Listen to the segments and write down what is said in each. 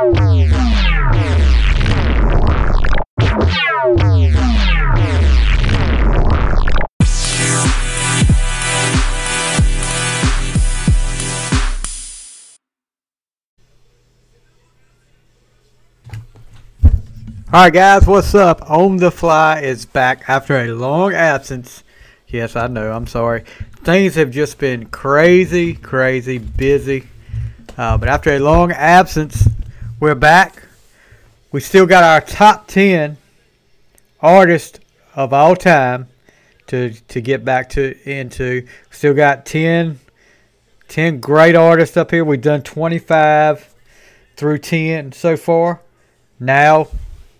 Alright guys, what's up? On the Fly is back after a long absence. Yes, I know, I'm sorry. Things have just been crazy, crazy, busy. Uh, but after a long absence, we're back. We still got our top 10 artists of all time to to get back to into. Still got 10, 10 great artists up here. We've done 25 through 10 so far. Now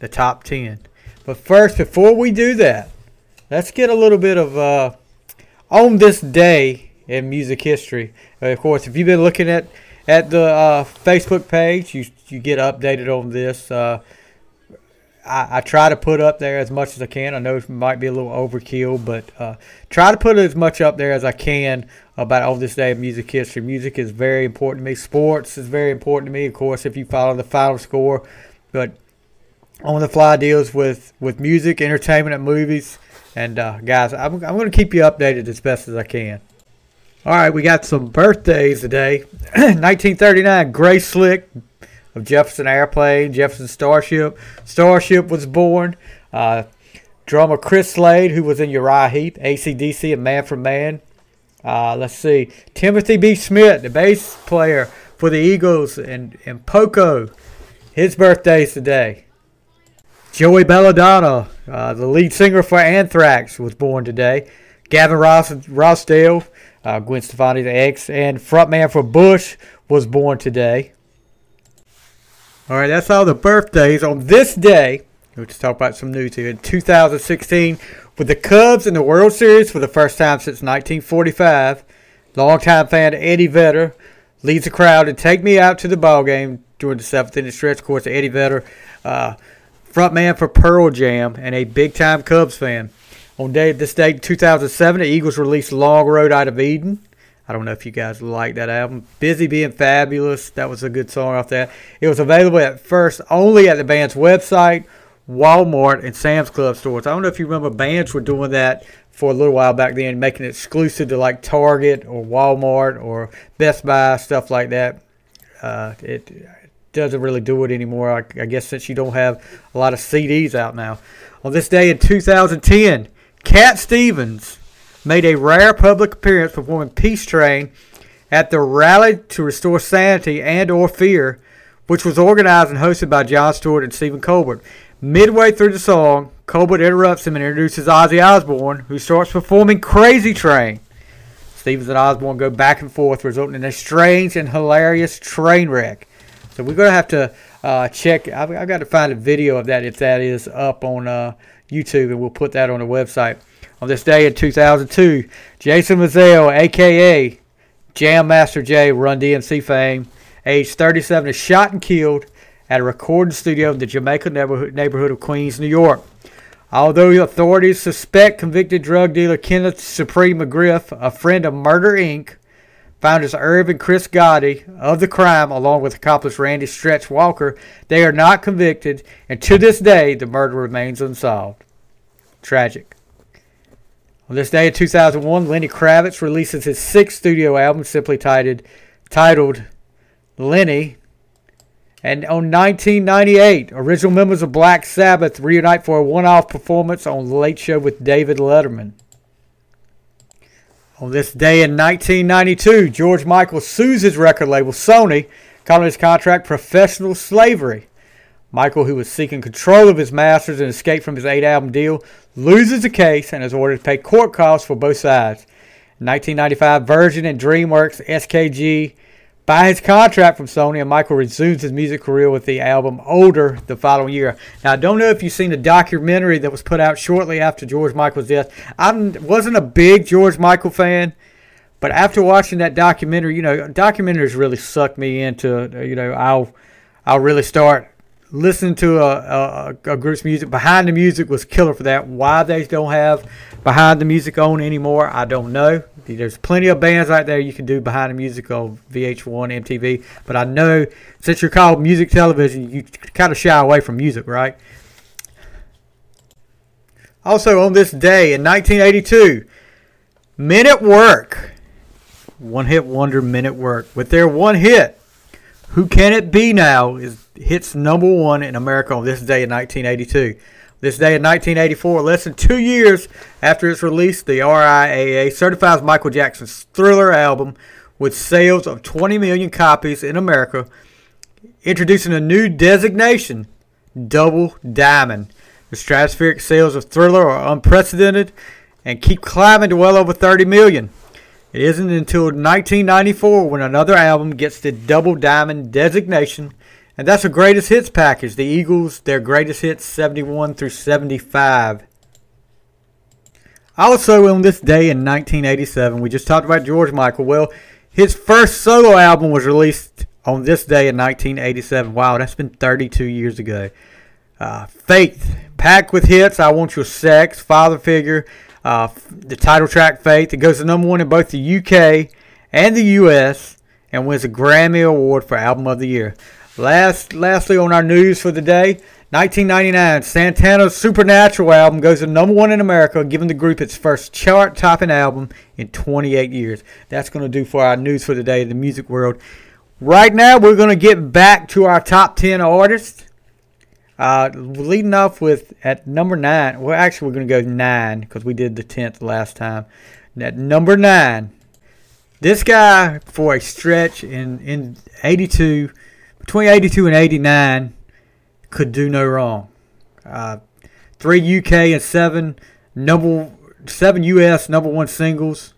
the top 10. But first, before we do that, let's get a little bit of uh, on this day in music history. Of course, if you've been looking at at the uh, Facebook page, you you get updated on this. Uh, I, I, try to put up there as much as I can. I know it might be a little overkill, but uh, try to put as much up there as I can about on this day of music history. Music is very important to me. Sports is very important to me, of course, if you follow the final score. But on the fly deals with, with music, entertainment, and movies. And uh, guys, I'm, I'm going to keep you updated as best as I can. All right, we got some birthdays today. 1939, Grace Slick of Jefferson Airplane, Jefferson Starship. Starship was born. Uh, drummer Chris Slade, who was in Uriah Heep, ACDC, and Manfred Mann. Uh, let's see. Timothy B. Schmit, the bass player for the Eagles and, and Poco. His birthday's today. Joey Belladonna, uh, the lead singer for Anthrax, was born today. Gavin Ross, Rossdale, uh, Gwen Stefani's ex, and frontman for Bush was born today. All right, that's all the birthdays on this day. Let's talk about some news here. In 2016, with the Cubs in the World Series for the first time since 1945, longtime fan Eddie Vedder leads the crowd to take me out to the ball game during the seventh inning stretch. Of course, Eddie Vedder. Uh, frontman for Pearl Jam, and a big time Cubs fan. On day this date, 2007, the Eagles released Long Road Out of Eden. I don't know if you guys like that album. Busy Being Fabulous, that was a good song off that. It was available at first only at the band's website, Walmart, and Sam's Club stores. I don't know if you remember bands were doing that for a little while back then, making it exclusive to like Target or Walmart or Best Buy, stuff like that. Uh, it doesn't really do it anymore. I, I, guess since you don't have a lot of CDs out now. On this day in 2010, Cat Stevens made a rare public appearance performing Peace Train at the Rally to Restore Sanity and or Fear, which was organized and hosted by Jon Stewart and Stephen Colbert. Midway through the song, Colbert interrupts him and introduces Ozzy Osbourne, who starts performing Crazy Train. Stevens and Osbourne go back and forth, resulting in a strange and hilarious train wreck. So we're gonna have to uh, check. I've, I've, got to find a video of that if that is up on uh, YouTube, and we'll put that on the website. On this day in 2002, Jason Mazzeo, aka Jam Master Jay, Run DMC fame, age 37, is shot and killed at a recording studio in the Jamaica neighborhood, neighborhood of Queens, New York. Although authorities suspect convicted drug dealer Kenneth Supreme McGriff, a friend of Murder Inc., Founders Irv and Chris Gotti of the crime, along with accomplice Randy Stretch Walker, they are not convicted, and to this day, the murder remains unsolved. Tragic. On this day in 2001, Lenny Kravitz releases his sixth studio album, simply titled, titled Lenny. And on 1998, original members of Black Sabbath reunite for a one off performance on The Late Show with David Letterman. On this day in 1992, George Michael sues his record label, Sony, calling his contract professional slavery. Michael, who was seeking control of his masters and escape from his eight album deal, loses the case and is ordered to pay court costs for both sides. In 1995, Virgin and DreamWorks SKG by his contract from Sony, and Michael resumes his music career with the album Older the following year. Now, I don't know if you've seen the documentary that was put out shortly after George Michael's death. I wasn't a big George Michael fan, but after watching that documentary, you know, documentaries really sucked me into, you know, I'll, I'll really start listening to a, a, a, group's music. Behind the Music was killer for that. Why they don't have Behind the Music on anymore, I don't know. There's plenty of bands out there you can do Behind the Music on VH1, MTV. But I know since you're called music television, you kind of shy away from music, right? Also, on this day in 1982, Men at Work, one hit wonder Men at Work, with their one hit, Who Can It Be Now, is hits number one in America on this day in 1982. This day in 1984, less than two years after its release, the RIAA certifies Michael Jackson's Thriller album with sales of 20 million copies in America, introducing a new designation, Double Diamond. The stratospheric sales of Thriller are unprecedented and keep climbing to well over 30 million. It isn't until 1994 when another album gets the Double Diamond designation, and that's a greatest hits package. The Eagles, their greatest hits 71 through 75. Also, on this day in 1987, we just talked about George Michael. Well, his first solo album was released on this day in 1987. Wow, that's been 32 years ago. Uh, Faith, packed with hits. I Want Your Sex, Father Figure, uh, the title track Faith. It goes to number one in both the UK and the US and wins a Grammy Award for Album of the Year. Last, lastly, on our news for the day, 1999, Santana's Supernatural album goes to number one in America, giving the group its first chart-topping album in 28 years. That's going to do for our news for the day in the music world. Right now, we're going to get back to our top 10 artists. Uh, leading off with at number nine. Well, actually, we're going to go nine because we did the tenth last time. At number nine, this guy for a stretch in in '82, between '82 and '89, could do no wrong. Uh, three UK and seven number seven US number one singles.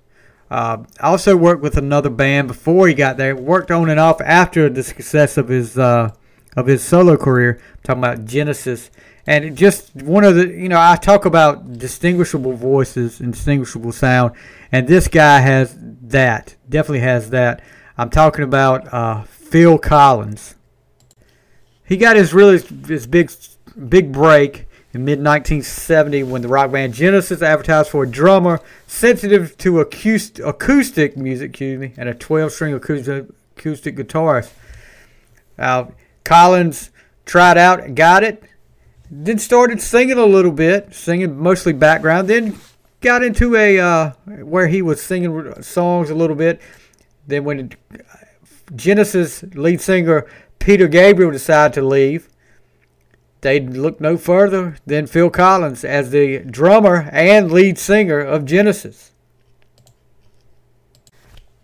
Uh, also worked with another band before he got there. Worked on and off after the success of his uh, of his solo career. I'm talking about Genesis. And just one of the, you know, I talk about distinguishable voices and distinguishable sound, and this guy has that. Definitely has that. I'm talking about uh, Phil Collins. He got his really his big big break in mid 1970 when the rock band Genesis advertised for a drummer sensitive to acoustic, acoustic music, excuse me, and a 12 string acoustic, acoustic guitarist. Uh, Collins tried out, got it, then started singing a little bit, singing mostly background. Then got into a uh, where he was singing songs a little bit. Then when Genesis lead singer Peter Gabriel decided to leave, they looked no further than Phil Collins as the drummer and lead singer of Genesis.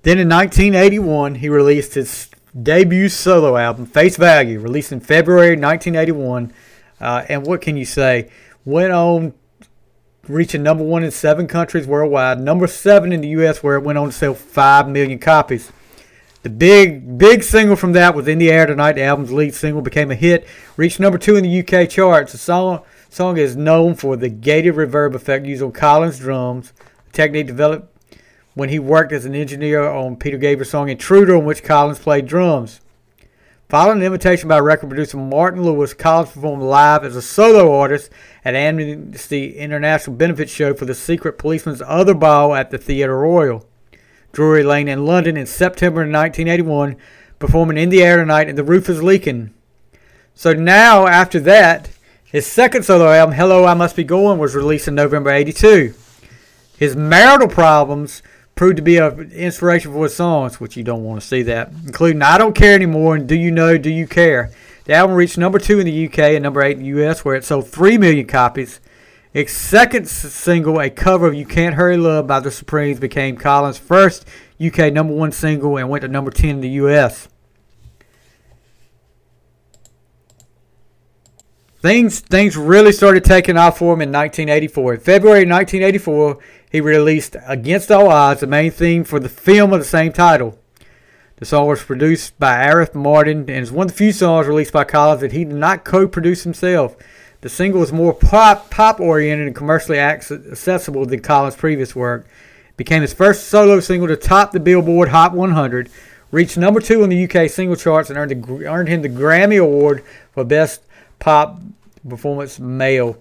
Then in 1981, he released his debut solo album, Face Value, released in February 1981. Uh, and what can you say? Went on reaching number one in seven countries worldwide, number seven in the U.S., where it went on to sell five million copies. The big, big single from that was "In the Air Tonight." The album's lead single became a hit, reached number two in the UK charts. The song song is known for the gated reverb effect used on Collins' drums, a technique developed when he worked as an engineer on Peter Gabriel's song Intruder, in which Collins played drums. Following an invitation by record producer Martin Lewis, Collins performed live as a solo artist at Amnesty International benefit show for the Secret Policeman's Other Ball at the Theatre Royal, Drury Lane in London in September 1981, performing In the Air Tonight and The Roof is Leaking. So now, after that, his second solo album, Hello I Must Be Going, was released in November 82. His marital problems proved to be an inspiration for his songs, which you don't want to see that, including I Don't Care Anymore and Do You Know, Do You Care. The album reached number two in the UK and number eight in the US, where it sold three million copies. Its second single, a cover of You Can't Hurry Love by the Supremes, became Collins' first UK number one single and went to number 10 in the US. Things things really started taking off for him in 1984. In February 1984, he released Against All Odds, the main theme for the film of the same title. The song was produced by Arif Mardin and is one of the few songs released by Collins that he did not co-produce himself. The single is more pop pop oriented and commercially accessible than Collins' previous work. Became his first solo single to top the Billboard Hot 100, reached number two on the UK single charts, and earned, the, earned him the Grammy Award for Best pop performance male.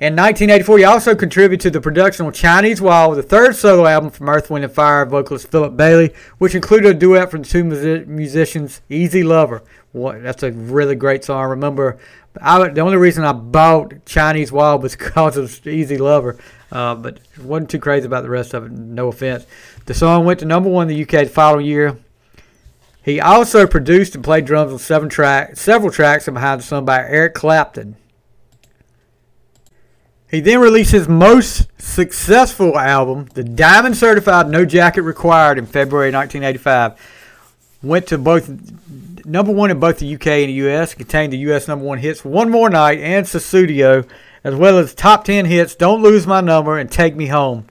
In 1984, he also contributed to the production of Chinese Wall, the third solo album from Earth, Wind & Fire vocalist Philip Bailey, which included a duet from the two musicians, Easy Lover. What, that's a really great song. I remember I, the only reason I bought Chinese Wall was because of Easy Lover, uh, but wasn't too crazy about the rest of it, no offense. The song went to number one in the UK the following year. He also produced and played drums on seven track, several tracks Behind the Sun by Eric Clapton. He then released his most successful album, the Diamond Certified No Jacket Required, in February 1985. Went to both number one in both the UK and the US. Contained the US number one hits One More Night and Sussudio, as well as top 10 hits Don't Lose My Number and Take Me Home.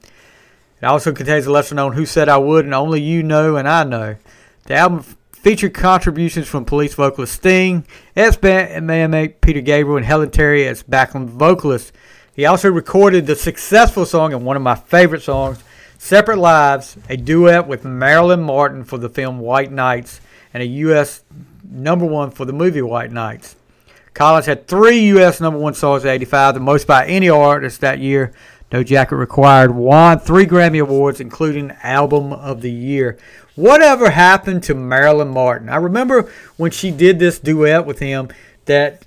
It also contains a lesser known Who Said I Would and Only You Know and I Know. The album featured contributions from police vocalist Sting, ex-bandmate Peter Gabriel, and Helen Terry as backing vocalists. He also recorded the successful song and one of my favorite songs, Separate Lives, a duet with Marilyn Martin for the film White Nights, and a U.S. number one for the movie White Nights. Collins had three U.S. number one songs at 85, the most by any artist that year. No Jacket Required won three Grammy Awards, including Album of the Year. Whatever happened to Marilyn Martin? I remember when she did this duet with him that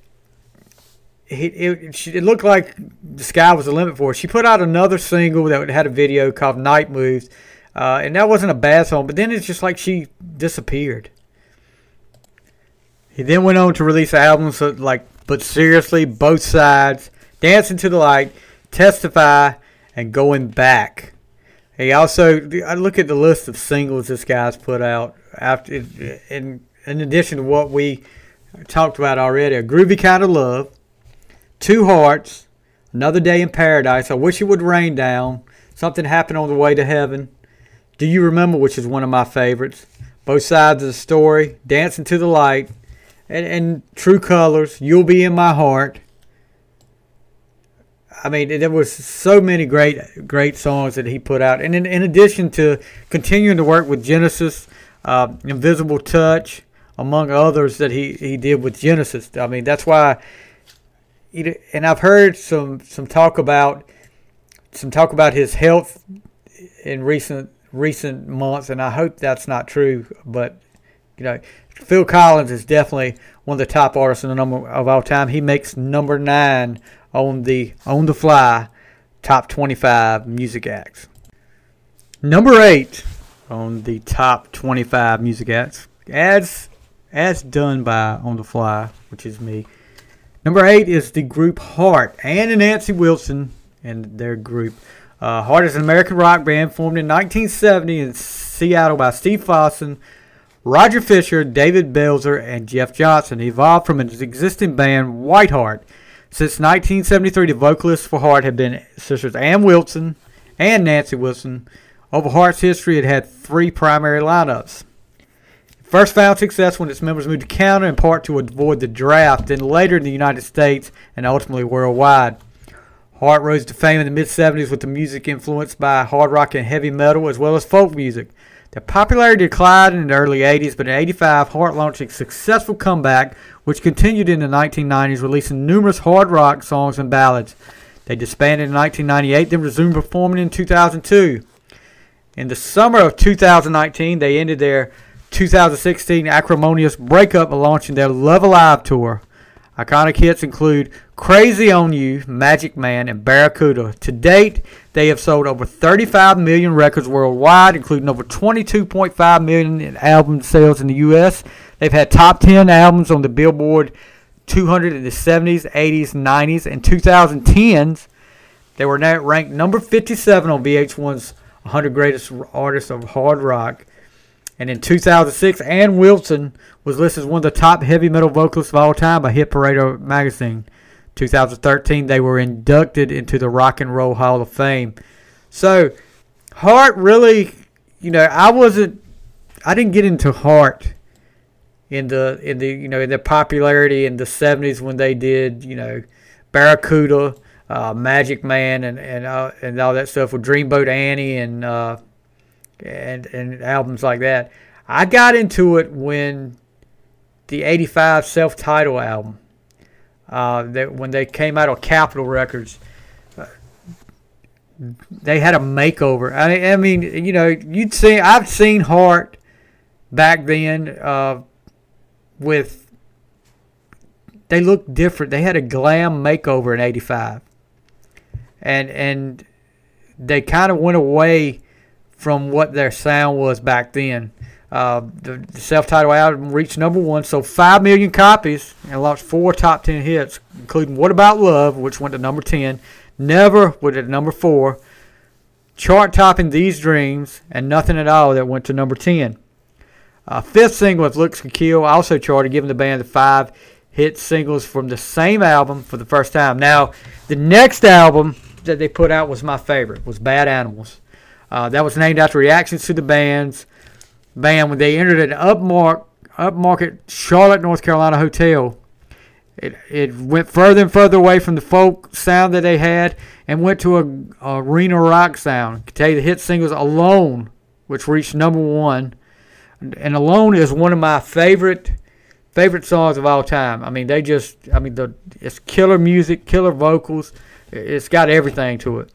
it, it, it, looked like the sky was the limit for her. She put out another single that had a video called Night Moves, uh, and that wasn't a bad song, but then it's just like she disappeared. He then went on to release albums like But Seriously, Both Sides, Dancing to the Light, Testify, and Going Back. He also, I look at the list of singles this guy's put out after, in, in addition to what we talked about already, A Groovy Kind of Love, Two Hearts, Another Day in Paradise, I Wish It Would Rain Down, Something Happened on the Way to Heaven, Do You Remember, which is one of my favorites, Both Sides of the Story, Dancing to the Light, and, and True Colors, You'll Be in My Heart. I mean, there was so many great, great songs that he put out, and in, in addition to continuing to work with Genesis, uh, Invisible Touch, among others that he, he did with Genesis. I mean, that's why and I've heard some some talk about some talk about his health in recent recent months, and I hope that's not true. But you know, Phil Collins is definitely one of the top artists in the number of all time. He makes number nine on the on the fly top 25 music acts. Number eight on the top 25 music acts, as as done by on the fly, which is me. Number eight is the group Heart and Nancy Wilson and their group. Uh, Heart is an American rock band formed in 1970 in Seattle by Steve Fossen, Roger Fisher, David Belzer, and Jeff Johnson. It evolved from an existing band, Whiteheart. Since 1973, the vocalists for Heart have been sisters Ann Wilson and Nancy Wilson. Over Heart's history, it had three primary lineups. First found success when its members moved to Canada in part to avoid the draft, then later in the United States and ultimately worldwide. Heart rose to fame in the mid 70s with the music influenced by hard rock and heavy metal as well as folk music. Their popularity declined in the early 80s, but in 85, Heart launched a successful comeback, which continued in the 1990s, releasing numerous hard rock songs and ballads. They disbanded in 1998, then resumed performing in 2002. In the summer of 2019, they ended their 2016 acrimonious breakup launching their Love Alive tour. Iconic hits include Crazy on You, Magic Man, and Barracuda. To date, they have sold over 35 million records worldwide, including over 22.5 million in album sales in the U.S. They've had top 10 albums on the Billboard 200 in the 70s, 80s, 90s, and 2010s. They were ranked number 57 on VH1's 100 Greatest Artists of Hard Rock. And in 2006, Ann Wilson was listed as one of the top heavy metal vocalists of all time by Hit Parade magazine. 2013, they were inducted into the Rock and Roll Hall of Fame. So, Heart really, you know, I wasn't, I didn't get into Heart in the in the you know in their popularity in the 70s when they did you know Barracuda, uh, Magic Man, and and uh, and all that stuff with Dreamboat Annie and uh, and and albums like that. I got into it when the 85 self-titled album Uh, they, when they came out on Capitol Records, uh, they had a makeover. I, I mean, you know, you'd see. I've seen Heart back then uh, with. They looked different. They had a glam makeover in '85, and and they kind of went away from what their sound was back then. Uh, the, self-titled album reached number one, so five million copies, and launched four top ten hits, including "What About Love," which went to number ten. "Never" went at number four. Chart-topping "These Dreams" and "Nothing at All" that went to number ten. Uh, fifth single of "Looks Can Kill" also charted, giving the band the five hit singles from the same album for the first time. Now, the next album that they put out was my favorite, was Bad Animals. Uh, that was named after reactions to the band's band when they entered an upmark, upmarket Charlotte, North Carolina hotel. It, it went further and further away from the folk sound that they had and went to a, a arena rock sound. Tell you the hit singles Alone, which reached number one. And Alone is one of my favorite favorite songs of all time. I mean, they just, I mean, the it's killer music, killer vocals. It's got everything to it.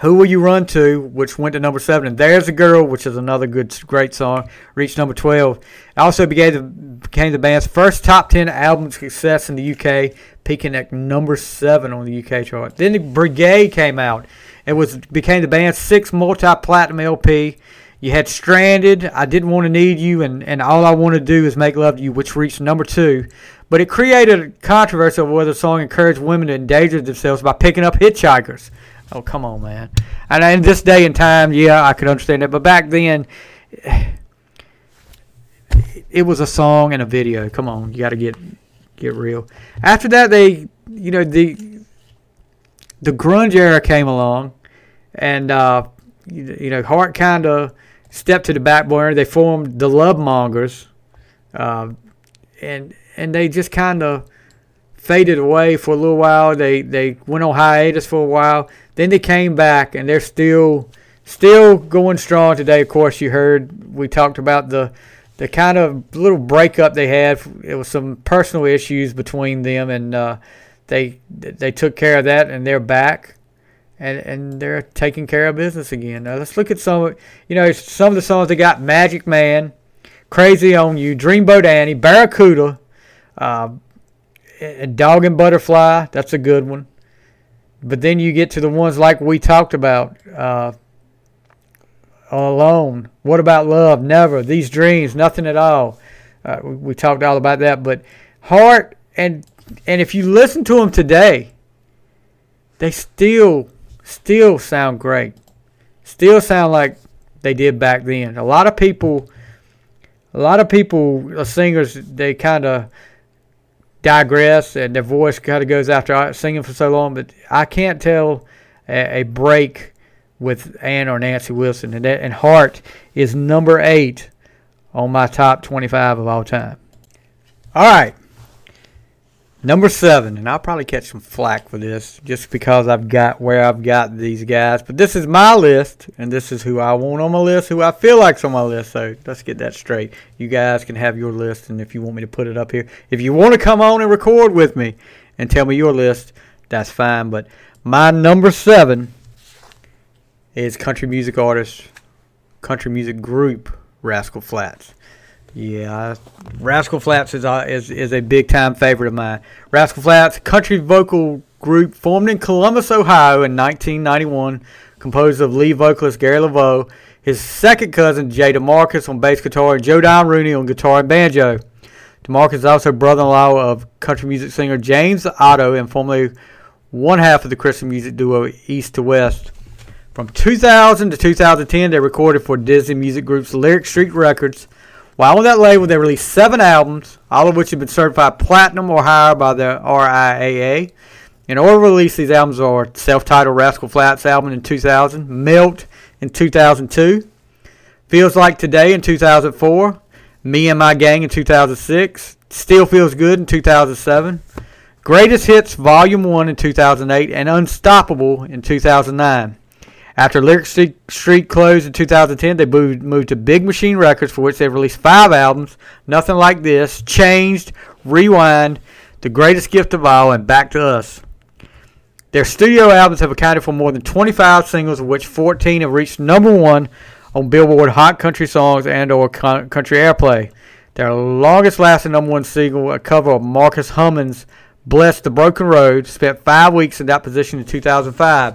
Who Will You Run To, which went to number seven, and There's a Girl, which is another good, great song, reached number 12. It also became the, became the band's first top 10 album success in the UK, peaking at number seven on the UK chart. Then the Brigade came out. It was became the band's sixth multi-platinum LP. You had Stranded, I Didn't Want to Need You, and, and All I Want to Do Is Make Love to You, which reached number two. But it created a controversy over whether the song encouraged women to endanger themselves by picking up hitchhikers. Oh, come on, man. And in this day and time, yeah, I could understand that. But back then, it was a song and a video. Come on, you got to get get real. After that, they, you know, the the grunge era came along, and uh, you, know, Heart kind of stepped to the back burner. They formed the Love Mongers, uh, and and they just kind of faded away for a little while. They they went on hiatus for a while. Then they came back, and they're still still going strong today. Of course, you heard we talked about the the kind of little breakup they had. It was some personal issues between them, and uh, they they took care of that, and they're back, and and they're taking care of business again. Now let's look at some, you know, some of the songs they got: Magic Man, Crazy on You, Dreamboat Annie, Barracuda, uh, Dog and Butterfly. That's a good one. But then you get to the ones like we talked about. Uh, alone. What about love? Never. These dreams, nothing at all. Uh, we, talked all about that. But heart and and if you listen to them today, they still still sound great. Still sound like they did back then. A lot of people, a lot of people, uh, singers, they kind of digress and their voice kind of goes after singing for so long. But I can't tell a, a break with Ann or Nancy Wilson, and that, and Heart is number eight on my top 25 of all time. All right, number seven, and I'll probably catch some flack for this just because I've got where I've got these guys, but this is my list, and this is who I want on my list, who I feel like's on my list. So let's get that straight. You guys can have your list, and if you want me to put it up here, if you want to come on and record with me and tell me your list, that's fine. But my number seven is country music artist, country music group Rascal Flatts. Yeah, Rascal Flatts is a, is, is a big time favorite of mine. Rascal Flatts, country vocal group formed in Columbus, Ohio in 1991, composed of lead vocalist Gary LeVox, his second cousin Jay DeMarcus on bass guitar, and Joe Don Rooney on guitar and banjo. DeMarcus is also brother-in-law of country music singer James Otto and formerly one half of the Christian music duo East to West. From 2000 to 2010, they recorded for Disney Music Group's Lyric Street Records. While on that label, they released seven albums, all of which have been certified platinum or higher by the RIAA. In order to release these albums are self-titled Rascal Flatts album in 2000, Melt in 2002, Feels Like Today in 2004, Me and My Gang in 2006, Still Feels Good in 2007, Greatest Hits Volume 1 in 2008, and Unstoppable in 2009. After Lyric Street closed in 2010, they moved, moved to Big Machine Records, for which they've released five albums. Nothing like this. Changed, Rewind, The Greatest Gift of All, and Back to Us. Their studio albums have accounted for more than 25 singles, of which 14 have reached number one on Billboard Hot Country Songs and or Country Airplay. Their longest-lasting number one single, a cover of Marcus Hummon's "Bless the Broken Road," spent five weeks in that position in 2005.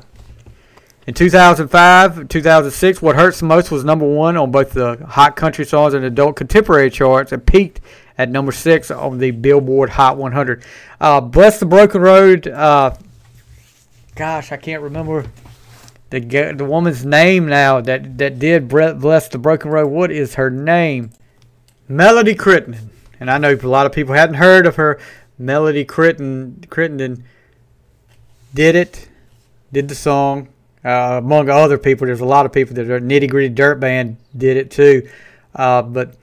In 2005, 2006, What Hurts the Most was number one on both the Hot Country Songs and Adult Contemporary charts and peaked at number six on the Billboard Hot 100. Uh, Bless the Broken Road. Uh, gosh, I can't remember the the woman's name now that, that did Bless the Broken Road. What is her name? Melody Crittenden. And I know a lot of people hadn't heard of her. Melody Crittenden, Crittenden did it, did the song uh, among other people. There's a lot of people that are nitty gritty dirt band did it too, uh, but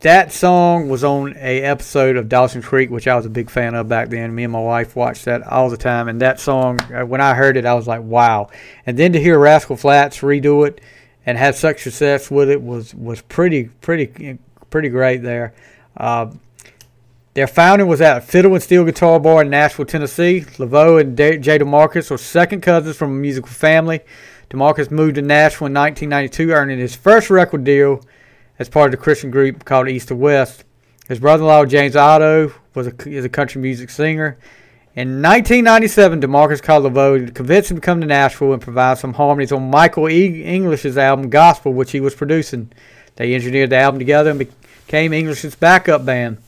that song was on a episode of Dawson Creek, which I was a big fan of back then. Me and my wife watched that all the time, and that song, uh, when I heard it, I was like, "Wow!" And then to hear Rascal Flatts redo it and have such success with it was was pretty pretty pretty great there. Uh, their founding was at Fiddle and Steel Guitar Bar in Nashville, Tennessee. LeVox and Jay DeMarcus were second cousins from a musical family. DeMarcus moved to Nashville in 1992, earning his first record deal as part of the Christian group called East to West. His brother-in-law James Otto was a, is a country music singer. In 1997, DeMarcus called LeVox to convince him to come to Nashville and provide some harmonies on Michael e. English's album Gospel, which he was producing. They engineered the album together and became English's backup band.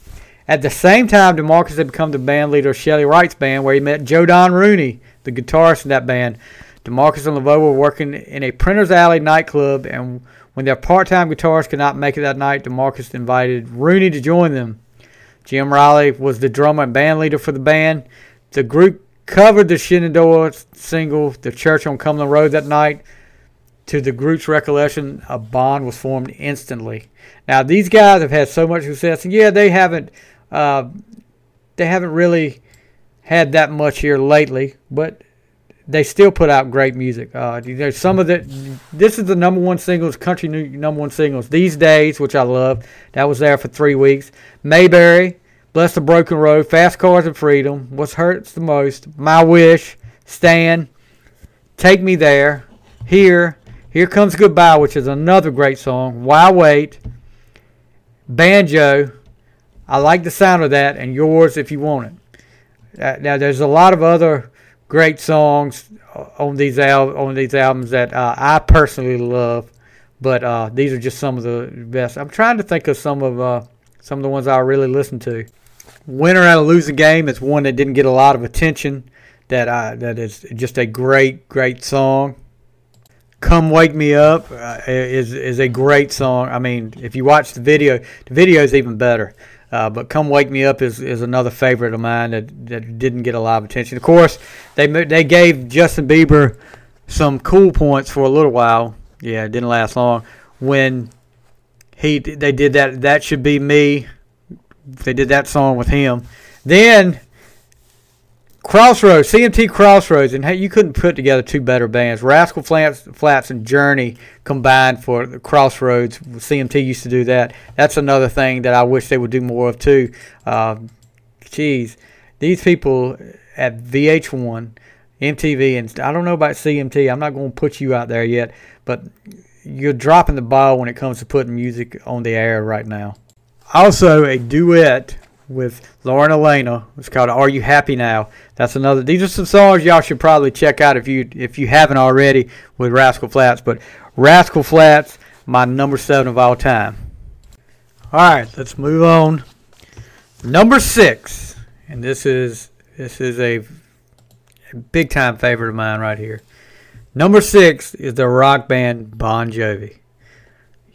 At the same time, DeMarcus had become the band leader of Chely Wright's band, where he met Joe Don Rooney, the guitarist in that band. DeMarcus and LeVox were working in a Printer's Alley nightclub, and when their part-time guitarist could not make it that night, DeMarcus invited Rooney to join them. Jim Riley was the drummer and band leader for the band. The group covered the Shenandoah single, The Church on Cumberland Road, that night. To the group's recollection, a bond was formed instantly. Now, these guys have had so much success, and yeah, they haven't uh, they haven't really had that much here lately, but they still put out great music. Uh, there's some of the. This is the number one singles, country number one singles these days, which I love. That was there for three weeks. Mayberry, Bless the Broken Road, Fast Cars and Freedom, What Hurts the Most, My Wish, Stan, Take Me There, Here, Here Comes Goodbye, which is another great song. Why Wait, Banjo, I like the sound of that, and yours if you want it. Uh, now, there's a lot of other great songs on these al- on these albums that uh, I personally love, but uh, these are just some of the best. I'm trying to think of some of uh, some of the ones I really listen to. Winner at a losing game is one that didn't get a lot of attention. That I, that is just a great great song. Come Wake Me Up uh, is is a great song. I mean, if you watch the video, the video is even better. Uh, but "Come Wake Me Up" is, is another favorite of mine that, that didn't get a lot of attention. Of course, they they gave Justin Bieber some cool points for a little while. Yeah, it didn't last long. When he they did that, that should be me. They did that song with him. Then Crossroads, CMT Crossroads, and hey, you couldn't put together two better bands. Rascal Flatts, Flatts and Journey combined for the Crossroads. CMT used to do that. That's another thing that I wish they would do more of too. Uh, geez, these people at VH1, MTV, and I don't know about CMT. I'm not going to put you out there yet, but you're dropping the ball when it comes to putting music on the air right now. Also, a duet with Lauren Alaina. It's called "Are You Happy Now." That's another. These are some songs y'all should probably check out if you if you haven't already with Rascal Flatts. But Rascal Flatts, my number seven of all time. All right, let's move on. Number six, and this is this is a, a big time favorite of mine right here. Number six is the rock band Bon Jovi.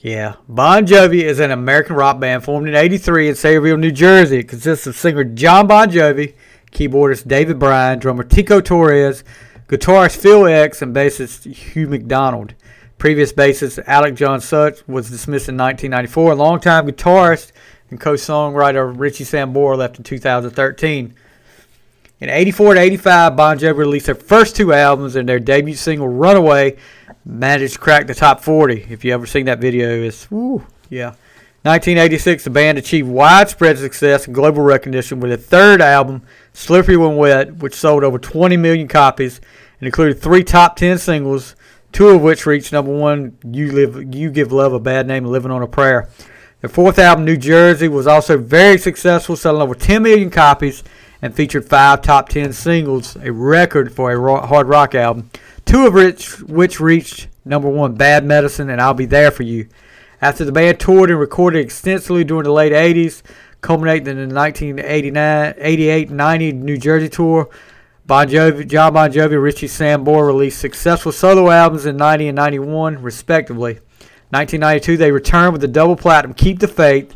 Yeah, Bon Jovi is an American rock band formed in 83 in Sayreville, New Jersey. It consists of singer Jon Bon Jovi, keyboardist David Bryan, drummer Tico Torres, guitarist Phil X, and bassist Hugh McDonald. Previous bassist Alec John Such was dismissed in 1994. Longtime guitarist and co-songwriter Richie Sambora left in 2013. In 84 to 85, Bon Jovi released their first two albums, and their debut single "Runaway" managed to crack the top 40. If you ever seen that video, it's woo, yeah. 1986, the band achieved widespread success and global recognition with a third album, Slippery When Wet, which sold over 20 million copies and included three top 10 singles, two of which reached number one, You, Live, you Give Love a Bad Name and Living on a Prayer. Their fourth album, New Jersey, was also very successful, selling over 10 million copies and featured five top 10 singles, a record for a hard rock album, two of which, which reached number one, Bad Medicine and I'll Be There For You. After the band toured and recorded extensively during the late 80s, culminating in the 1989, 88, 90 New Jersey tour, Bon Jovi, Jon Bon Jovi Richie Sambora released successful solo albums in 90 and 91, respectively. 1992, they returned with the double platinum Keep the Faith.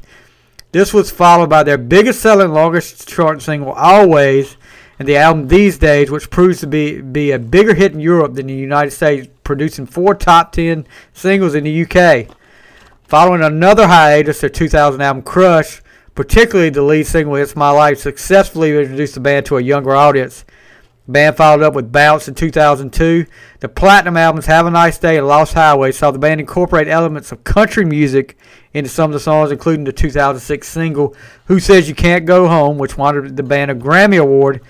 This was followed by their biggest selling, longest chart single, Always, and the album These Days, which proves to be, be a bigger hit in Europe than the United States, producing four top 10 singles in the UK. Following another hiatus, their 2000 album Crush, particularly the lead single It's My Life, successfully introduced the band to a younger audience. The band followed up with Bounce in 2002. The platinum albums Have a Nice Day and Lost Highway saw the band incorporate elements of country music into some of the songs, including the 2006 single Who Says You Can't Go Home, which won the band a Grammy Award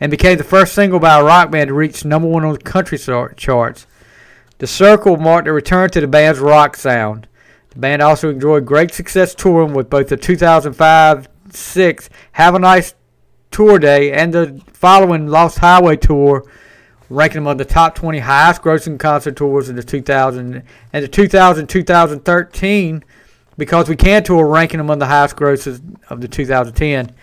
and became the first single by a rock band to reach number one on the country charts. The Circle marked a return to the band's rock sound. The band also enjoyed great success touring with both the 2005 6 Have a Nice Tour Day and the following Lost Highway Tour, ranking among the top 20 highest grossing concert tours in the 2000 and the 2000 2013 because we can tour ranking among the highest grosses of the 2010.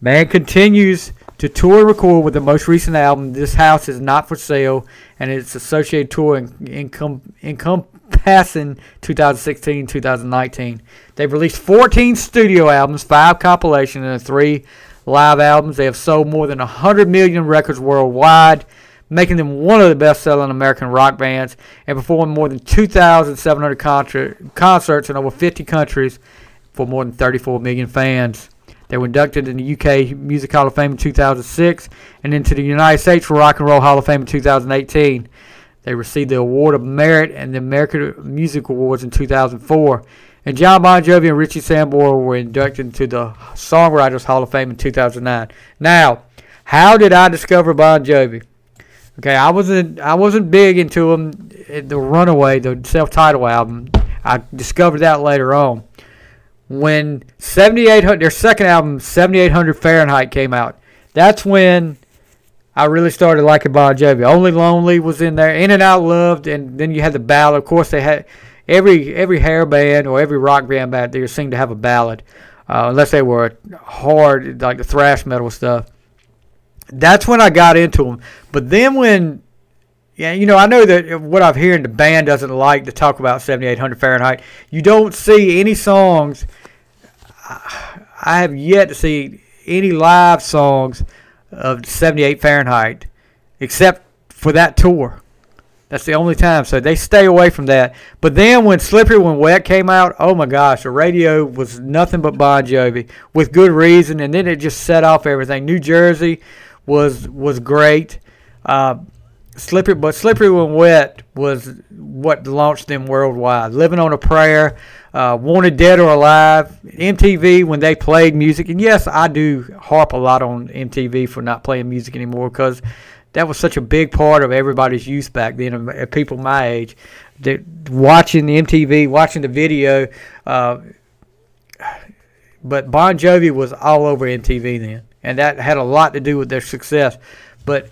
Band continues to tour and record with the most recent album, This House Is Not For Sale, and its associated tour encompassing 2016 2019. They've released 14 studio albums, 5 compilations, and 3 live albums. They have sold more than 100 million records worldwide, making them one of the best selling American rock bands, and performed more than 2,700 concert, concerts in over 50 countries for more than 34 million fans. They were inducted in the UK Music Hall of Fame in 2006 and into the United States Rock and Roll Hall of Fame in 2018. They received the Award of Merit and the American Music Awards in 2004. And Jon Bon Jovi and Richie Sambora were inducted into the Songwriters Hall of Fame in 2009. Now, how did I discover Bon Jovi? Okay, I wasn't I wasn't big into him. The Runaway, the self-titled album, I discovered that later on when 7800 their second album 7800 Fahrenheit came out. That's when I really started liking Bon Jovi. Only Lonely was in there, In and Out Loved, and then you had the ballad. Of course, they had every every hair band or every rock band back there seemed to have a ballad, uh, unless they were hard like the thrash metal stuff. That's when I got into them. But then when yeah, you know, I know that what I've heard the band doesn't like to talk about 7800 Fahrenheit. You don't see any songs. I have yet to see any live songs of 78 Fahrenheit except for that tour. That's the only time. So they stay away from that. But then when Slippery When Wet came out, oh my gosh, the radio was nothing but Bon Jovi with good reason. And then it just set off everything. New Jersey was was great. Uh, Slippery, but Slippery When Wet was what launched them worldwide. Living on a Prayer, uh, Wanted Dead or Alive, MTV when they played music. And yes, I do harp a lot on MTV for not playing music anymore because that was such a big part of everybody's youth back then, uh, people my age. That watching the MTV, watching the video. Uh, but Bon Jovi was all over MTV then, and that had a lot to do with their success. But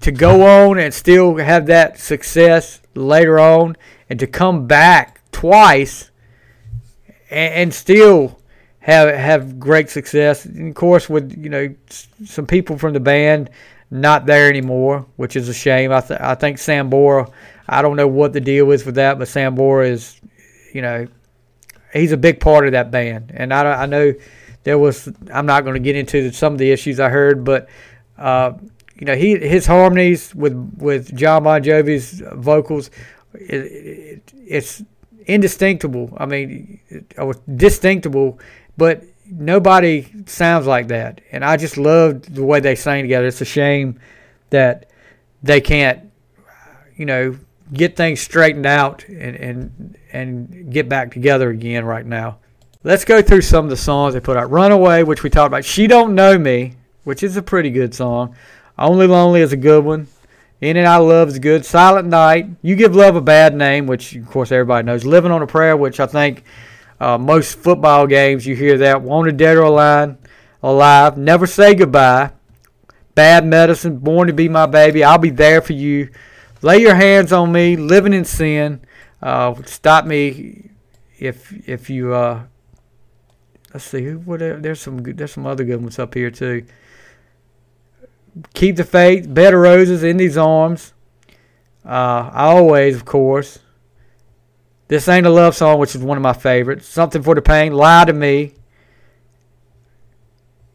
to go on and still have that success later on and to come back twice and, and still have have great success. And of course, with you know some people from the band not there anymore, which is a shame. I th- I think Sambora. I don't know what the deal is with that, but Sambora is, you know, he's a big part of that band. And I I know there was. I'm not going to get into some of the issues I heard, but. Uh, you know, he his harmonies with with Jon Bon Jovi's vocals, it, it, it's indistinguishable. I mean, or distinctible, but nobody sounds like that. And I just loved the way they sang together. It's a shame that they can't, you know, get things straightened out and and and get back together again right now. Let's go through some of the songs they put out. Runaway, which we talked about. She Don't Know Me, which is a pretty good song. Only Lonely is a good one. In and I Love is good. Silent Night. You Give Love a Bad Name, which of course everybody knows. Living on a Prayer, which I think uh, most football games you hear that. Wanted Dead or Alive. Alive. Never Say Goodbye. Bad Medicine. Born to Be My Baby. I'll Be There for You. Lay Your Hands on Me. Living in Sin. Uh, stop me if if you uh, let's see who what there's some there's some other good ones up here too. Keep the faith, bed of roses in these arms. Uh, always, of course. This ain't a love song, which is one of my favorites. Something for the pain. Lie to me.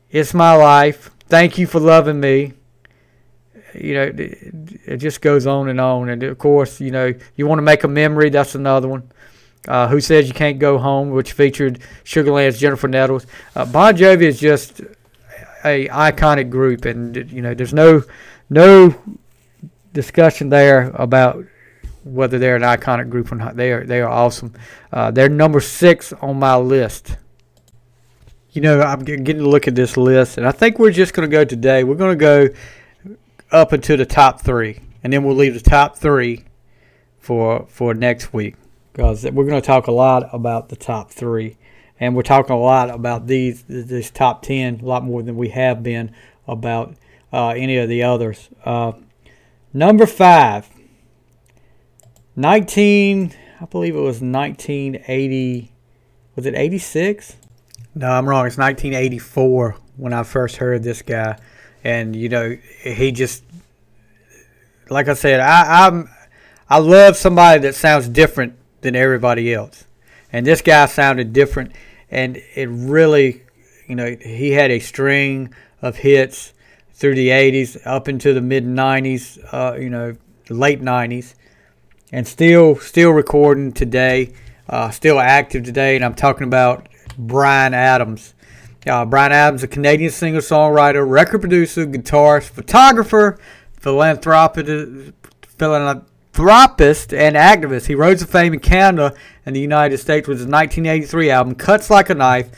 It's my life. Thank you for loving me. You know, it, it just goes on and on. And of course, you know, you want to make a memory. That's another one. Uh, Who Says You Can't Go Home, which featured Sugarland's Jennifer Nettles. Uh, bon Jovi is just a iconic group, and you know, there's no no discussion there about whether they're an iconic group or not. They are they are awesome. Uh, they're number six on my list. You know, I'm getting to look at this list, and I think we're just going to go today. We're going to go up into the top three, and then we'll leave the top three for for next week because we're going to talk a lot about the top three, and we're talking a lot about these this top ten a lot more than we have been about uh, any of the others. Uh, number five, 19, I believe it was 1980. Was it 86? No, I'm wrong. It's 1984 when I first heard this guy, and you know he just, like I said, I, I'm I love somebody that sounds different than everybody else. And this guy sounded different, and it really, you know, he had a string of hits through the 80s up into the mid 90s, uh, you know, late 90s, and still still recording today, uh, still active today. And I'm talking about Bryan Adams. Uh, Bryan Adams, a Canadian singer, songwriter, record producer, guitarist, photographer, philanthropist, philanthropist philanthropist and activist. He rose to fame in Canada and the United States with his 1983 album Cuts Like a Knife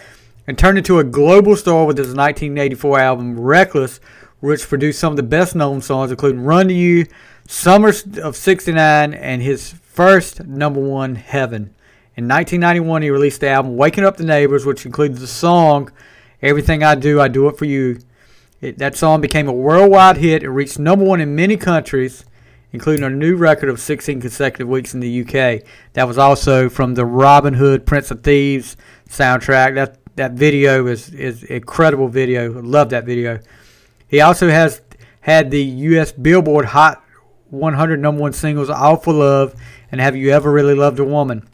and turned into a global star with his 1984 album Reckless, which produced some of the best known songs, including Run to You, Summer of 69, and his first number one, Heaven. In 1991, he released the album Waking Up the Neighbors, which included the song Everything I Do, I Do It For You. It, that song became a worldwide hit. It reached number one in many countries including a new record of 16 consecutive weeks in the UK. That was also from the Robin Hood Prince of Thieves soundtrack. That that video is is incredible video. Love that video. He also has had the U.S. Billboard Hot 100 number one singles "All for Love" and "Have You Ever Really Loved a Woman."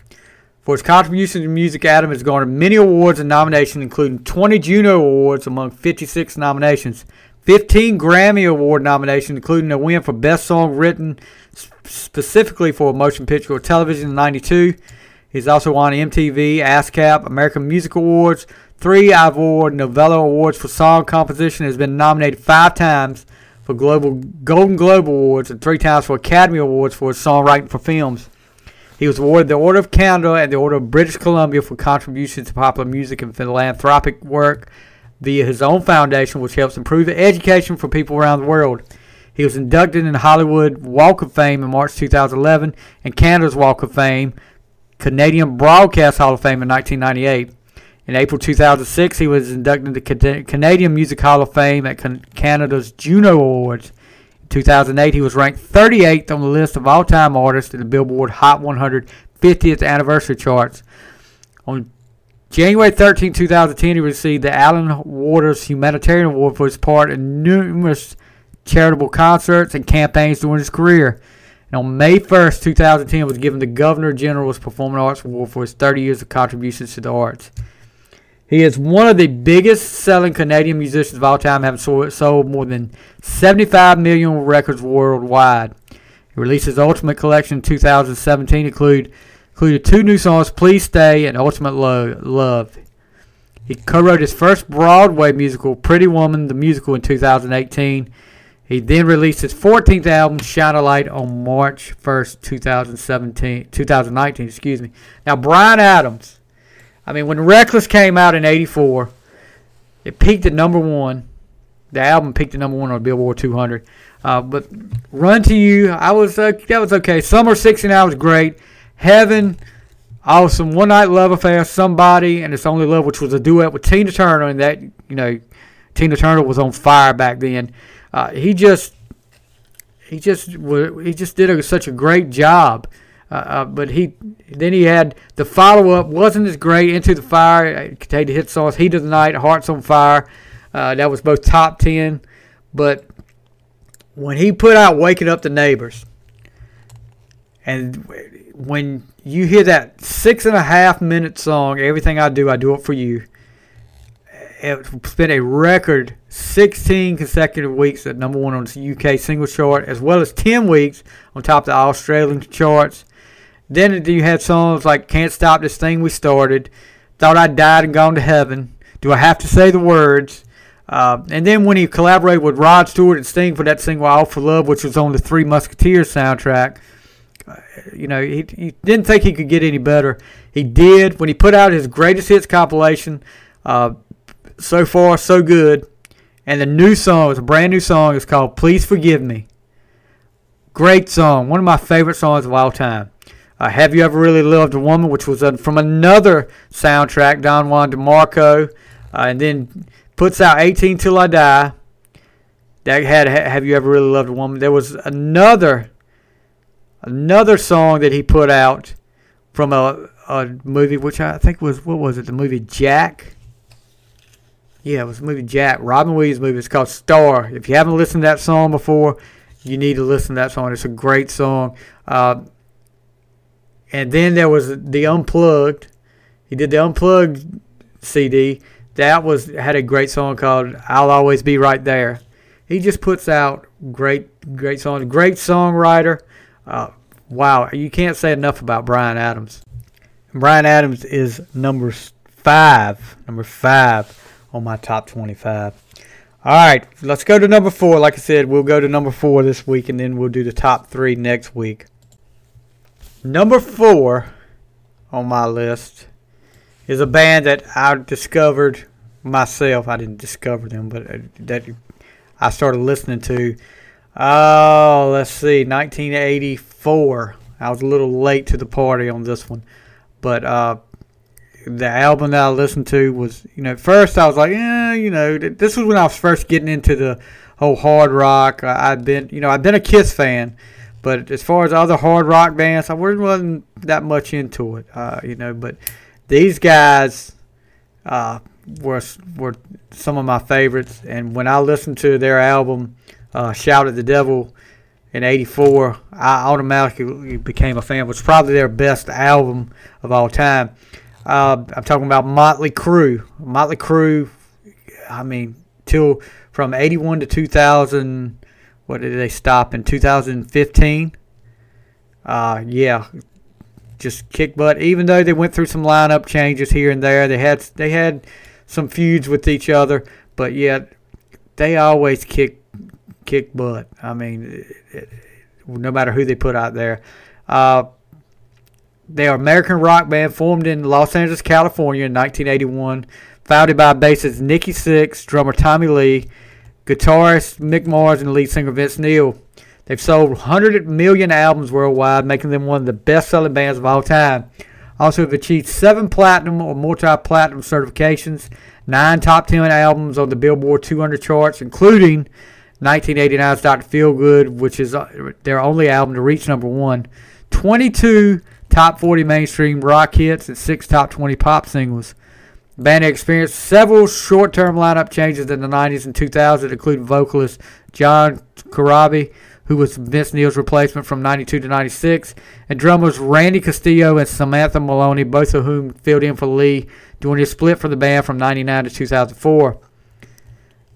For his contributions to music, Adam has garnered many awards and nominations, including 20 Juno Awards among 56 nominations. 15 Grammy Award nominations, including a win for Best Song Written specifically for motion picture or television in 92. He's also won MTV, ASCAP, American Music Awards, three Ivor Novello Awards for song composition, has been nominated five times for Global Golden Globe Awards and three times for Academy Awards for his songwriting for films. He was awarded the Order of Canada and the Order of British Columbia for contributions to popular music and philanthropic work via his own foundation, which helps improve the education for people around the world. He was inducted in the Hollywood Walk of Fame in March 2011 and Canada's Walk of Fame, Canadian Broadcast Hall of Fame in 1998. In April 2006, he was inducted into the Canadian Music Hall of Fame at Canada's Juno Awards. In 2008, he was ranked 38th on the list of all-time artists in the Billboard Hot 100 50th anniversary charts. On January 13, 2010, he received the Allan Waters Humanitarian Award for his part in numerous charitable concerts and campaigns during his career. And on May 1st, 2010, was given the Governor General's Performing Arts Award for his 30 years of contributions to the arts. He is one of the biggest selling Canadian musicians of all time, having sold more than 75 million records worldwide. He released his Ultimate Collection in 2017, include included two new songs, Please Stay and Ultimate Love. He co-wrote his first Broadway musical, Pretty Woman, the musical, in 2018. He then released his 14th album, Shine a Light, on March 1st, 2017, 2019. Excuse me. Now, Bryan Adams, I mean, when Reckless came out in '84, it peaked at number one. The album peaked at number one on Billboard 200. Uh, but Run to You, I was uh, that was okay. Summer 69 was great. Heaven, awesome. One Night Love Affair, Somebody, and It's Only Love, which was a duet with Tina Turner, and that you know, Tina Turner was on fire back then. Uh, he just he just he just did a, such a great job. Uh, uh, but he then he had the follow up wasn't as great. Into the Fire it contained the hit songs "Heat of the Night," "Hearts on Fire." Uh, that was both top ten. But when he put out "Waking Up the Neighbors," and when you hear that six and a half minute song, "Everything I Do, I Do It for You," it spent a record 16 consecutive weeks at number one on the UK single chart, as well as 10 weeks on top of the Australian charts. Then you had songs like Can't Stop This Thing We Started, Thought I'd Died and Gone to Heaven, Do I Have to Say the Words? Uh, and then when he collaborated with Rod Stewart and Sting for that single All for Love, which was on the Three Musketeers soundtrack, you know, he, he, didn't think he could get any better. He did. When he put out his greatest hits compilation, uh, so far, so good. And the new song, it's a brand new song, it's called Please Forgive Me. Great song, one of my favorite songs of all time. Uh, Have You Ever Really Loved a Woman, which was uh, from another soundtrack, Don Juan DeMarco, uh, and then puts out 18 Till I Die. That had Have You Ever Really Loved a Woman. There was another another song that he put out from a, a movie, which I think was, what was it, the movie Jack? Yeah, it was the movie Jack, Robin Williams movie. It's called Star. If you haven't listened to that song before, you need to listen to that song. It's a great song. Uh, and then there was the Unplugged. He did the Unplugged CD. That was had a great song called "I'll Always Be Right There." He just puts out great, great songs. Great songwriter. Uh, wow, you can't say enough about Bryan Adams. Bryan Adams is number five. Number five on my top 25. All right, let's go to number four. Like I said, we'll go to number four this week, and then we'll do the top three next week. Number four on my list is a band that I discovered myself. I didn't discover them, but uh, that I started listening to. Oh, let's see, 1984. I was a little late to the party on this one, but uh, the album that I listened to was, you know, at first I was like, yeah, you know, this was when I was first getting into the whole hard rock. I've been, you know, I've been a Kiss fan, but as far as other hard rock bands, I wasn't that much into it, uh, you know. But these guys uh, were were some of my favorites, and when I listened to their album, uh, "Shout at the Devil." in 84 i automatically became a fan it was probably their best album of all time uh, I'm talking about Motley Crue. Motley Crue, I mean, till from 81 to 2000, what did they stop in 2015? Uh, yeah, just kick butt. Even though they went through some lineup changes here and there, they had they had some feuds with each other, but yet they always kick kick butt. I mean, no matter who they put out there. Uh, they are American rock band formed in Los Angeles, California in 1981, founded by bassist Nikki Sixx, drummer Tommy Lee, guitarist Mick Mars, and lead singer Vince Neil. They've sold 100 million albums worldwide, making them one of the best-selling bands of all time. Also have achieved seven platinum or multi-platinum certifications, nine top 10 albums on the Billboard 200 charts, including 1989's Dr. Feelgood, which is uh, their only album to reach number one. 22 top 40 mainstream rock hits, and six top 20 pop singles. The band experienced several short-term lineup changes in the 90s and 2000s, including vocalist John Corabi, who was Vince Neil's replacement from 92 to 96, and drummers Randy Castillo and Samantha Maloney, both of whom filled in for Lee during his split from the band from 99 to 2004.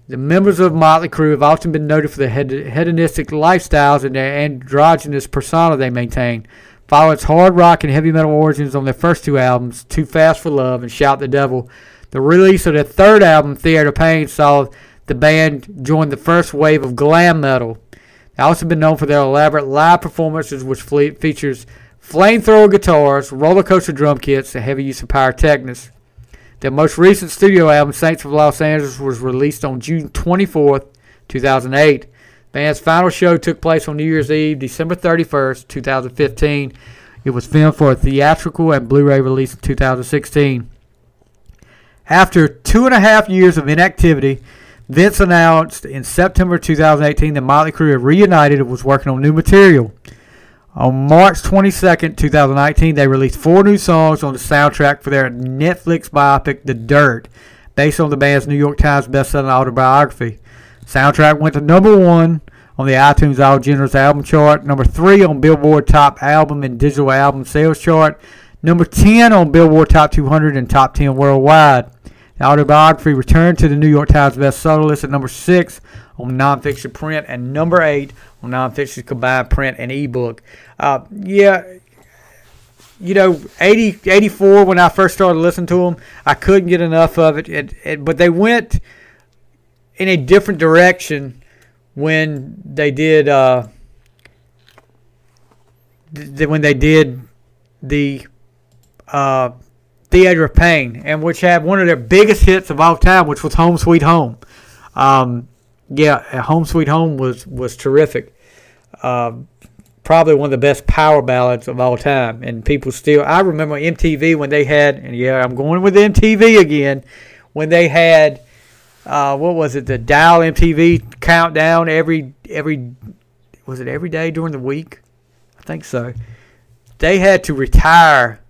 The members of Motley Crue have often been noted for the hedonistic lifestyles and their androgynous persona they maintain, Follow its hard rock and heavy metal origins on their first two albums, Too Fast for Love and Shout the Devil. The release of their third album, Theater of Pain, saw the band join the first wave of glam metal. They've also been known for their elaborate live performances, which features flamethrower guitars, roller coaster drum kits, and heavy use of pyrotechnics. Their most recent studio album, Saints of Los Angeles, was released on June 24th, 2008. Band's final show took place on New Year's Eve, December 31st, 2015. It was filmed for a theatrical and Blu-ray release in 2016. After two and a half years of inactivity, Vince announced in September 2018 that Motley Crue had reunited and was working on new material. On March 22nd, 2019, they released four new songs on the soundtrack for their Netflix biopic, The Dirt, based on the band's New York Times bestselling autobiography. Soundtrack went to number one on the iTunes All Genres album chart, number three on Billboard Top Album and Digital Album Sales chart, number 10 on Billboard Top 200 and Top 10 worldwide. The autobiography returned to the New York Times bestseller list at number six on nonfiction print and number eight on nonfiction combined print and ebook. Uh, yeah, you know, 80, 84 when I first started listening to them, I couldn't get enough of it, it, it but they went in a different direction when they did uh, th- when they did the uh, Theater of Pain, and which had one of their biggest hits of all time, which was Home Sweet Home. Um, yeah, Home Sweet Home was was terrific. Uh, probably one of the best power ballads of all time, and people still. I remember MTV when they had, and yeah, I'm going with MTV again, when they had. Uh, what was it? The Dial MTV countdown every every was it every day during the week? I think so. They had to retire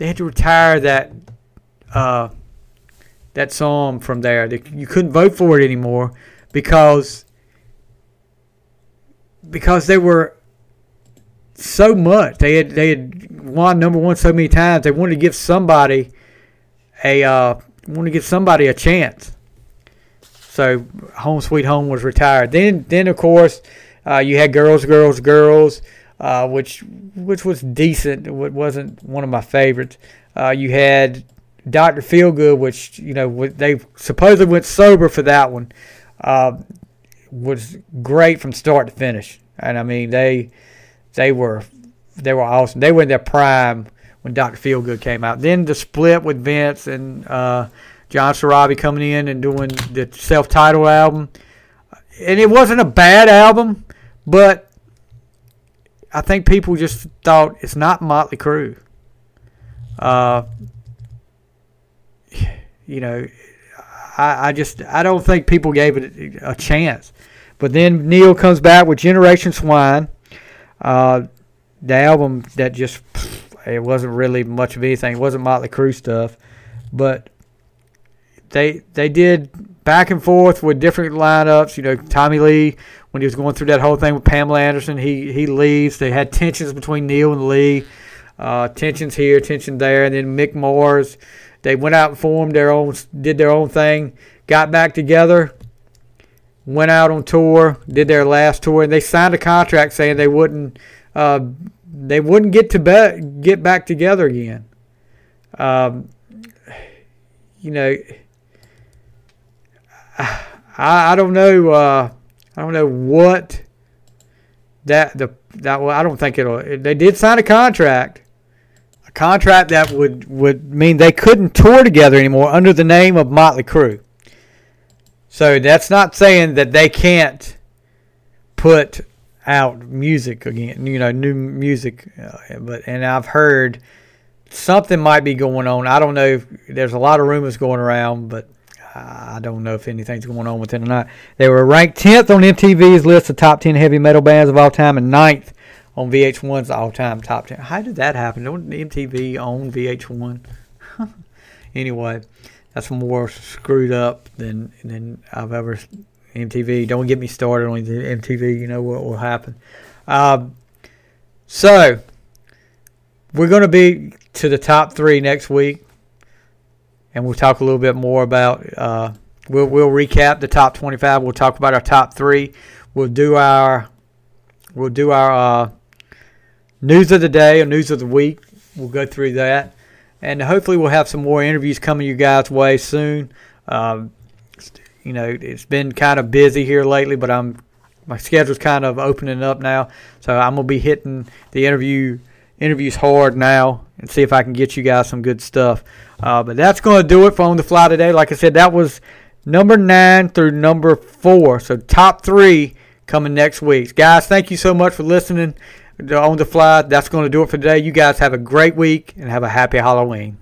they had to retire that uh, that song from there. You couldn't vote for it anymore because because they were so much. They had they had won number one so many times. They wanted to give somebody a uh, wanted to give somebody a chance. So Home Sweet Home was retired. Then then of course uh, you had Girls Girls Girls uh, which which was decent. It wasn't one of my favorites. Uh, you had Doctor Feelgood, which you know they supposedly went sober for that one. Uh, was great from start to finish, and I mean they they were they were awesome. They were in their prime when Doctor Feelgood came out. Then the split with Vince and uh, John Corabi coming in and doing the self-titled album, and it wasn't a bad album, but I think people just thought it's not Motley Crue. Uh, you know, I, I just I don't think people gave it a chance. But then Neil comes back with Generation Swine, uh, the album that just it wasn't really much of anything. It wasn't Motley Crue stuff, but they they did back and forth with different lineups. You know, Tommy Lee when he was going through that whole thing with Pamela Anderson, he he leaves. They had tensions between Neil and Lee, uh, tensions here, tension there, and then Mick Mars. They went out and formed their own, did their own thing, got back together, went out on tour, did their last tour, and they signed a contract saying they wouldn't uh, they wouldn't get to be- get back together again. Um, you know, I, I don't know. Uh, I don't know what that the that well, I don't think it'll. They did sign a contract, a contract that would would mean they couldn't tour together anymore under the name of Motley Crue. So that's not saying that they can't put out music again, you know, new music. Uh, but and I've heard something might be going on. I don't know. If, there's a lot of rumors going around, but I don't know if anything's going on with it or not. They were ranked 10th on MTV's list of top 10 heavy metal bands of all time and 9th on VH1's all-time top 10. How did that happen? Don't MTV own VH1? anyway, that's more screwed up than than I've ever MTV. Don't get me started on MTV. You know what will happen. Um, so we're going to be to the top three next week and we'll talk a little bit more about. Uh, we'll we'll recap the top 25. We'll talk about our top three. We'll do our we'll do our uh, news of the day or news of the week. We'll go through that. And hopefully, we'll have some more interviews coming you guys' way soon. Um, you know, it's been kind of busy here lately, but I'm my schedule's kind of opening up now, so I'm gonna be hitting the interview interviews hard now and see if I can get you guys some good stuff. Uh, but that's gonna do it for on the fly today. Like I said, that was number nine through number four, so top three coming next week. Guys, thank you so much for listening on the fly. That's going to do it for today. You guys have a great week and have a happy Halloween.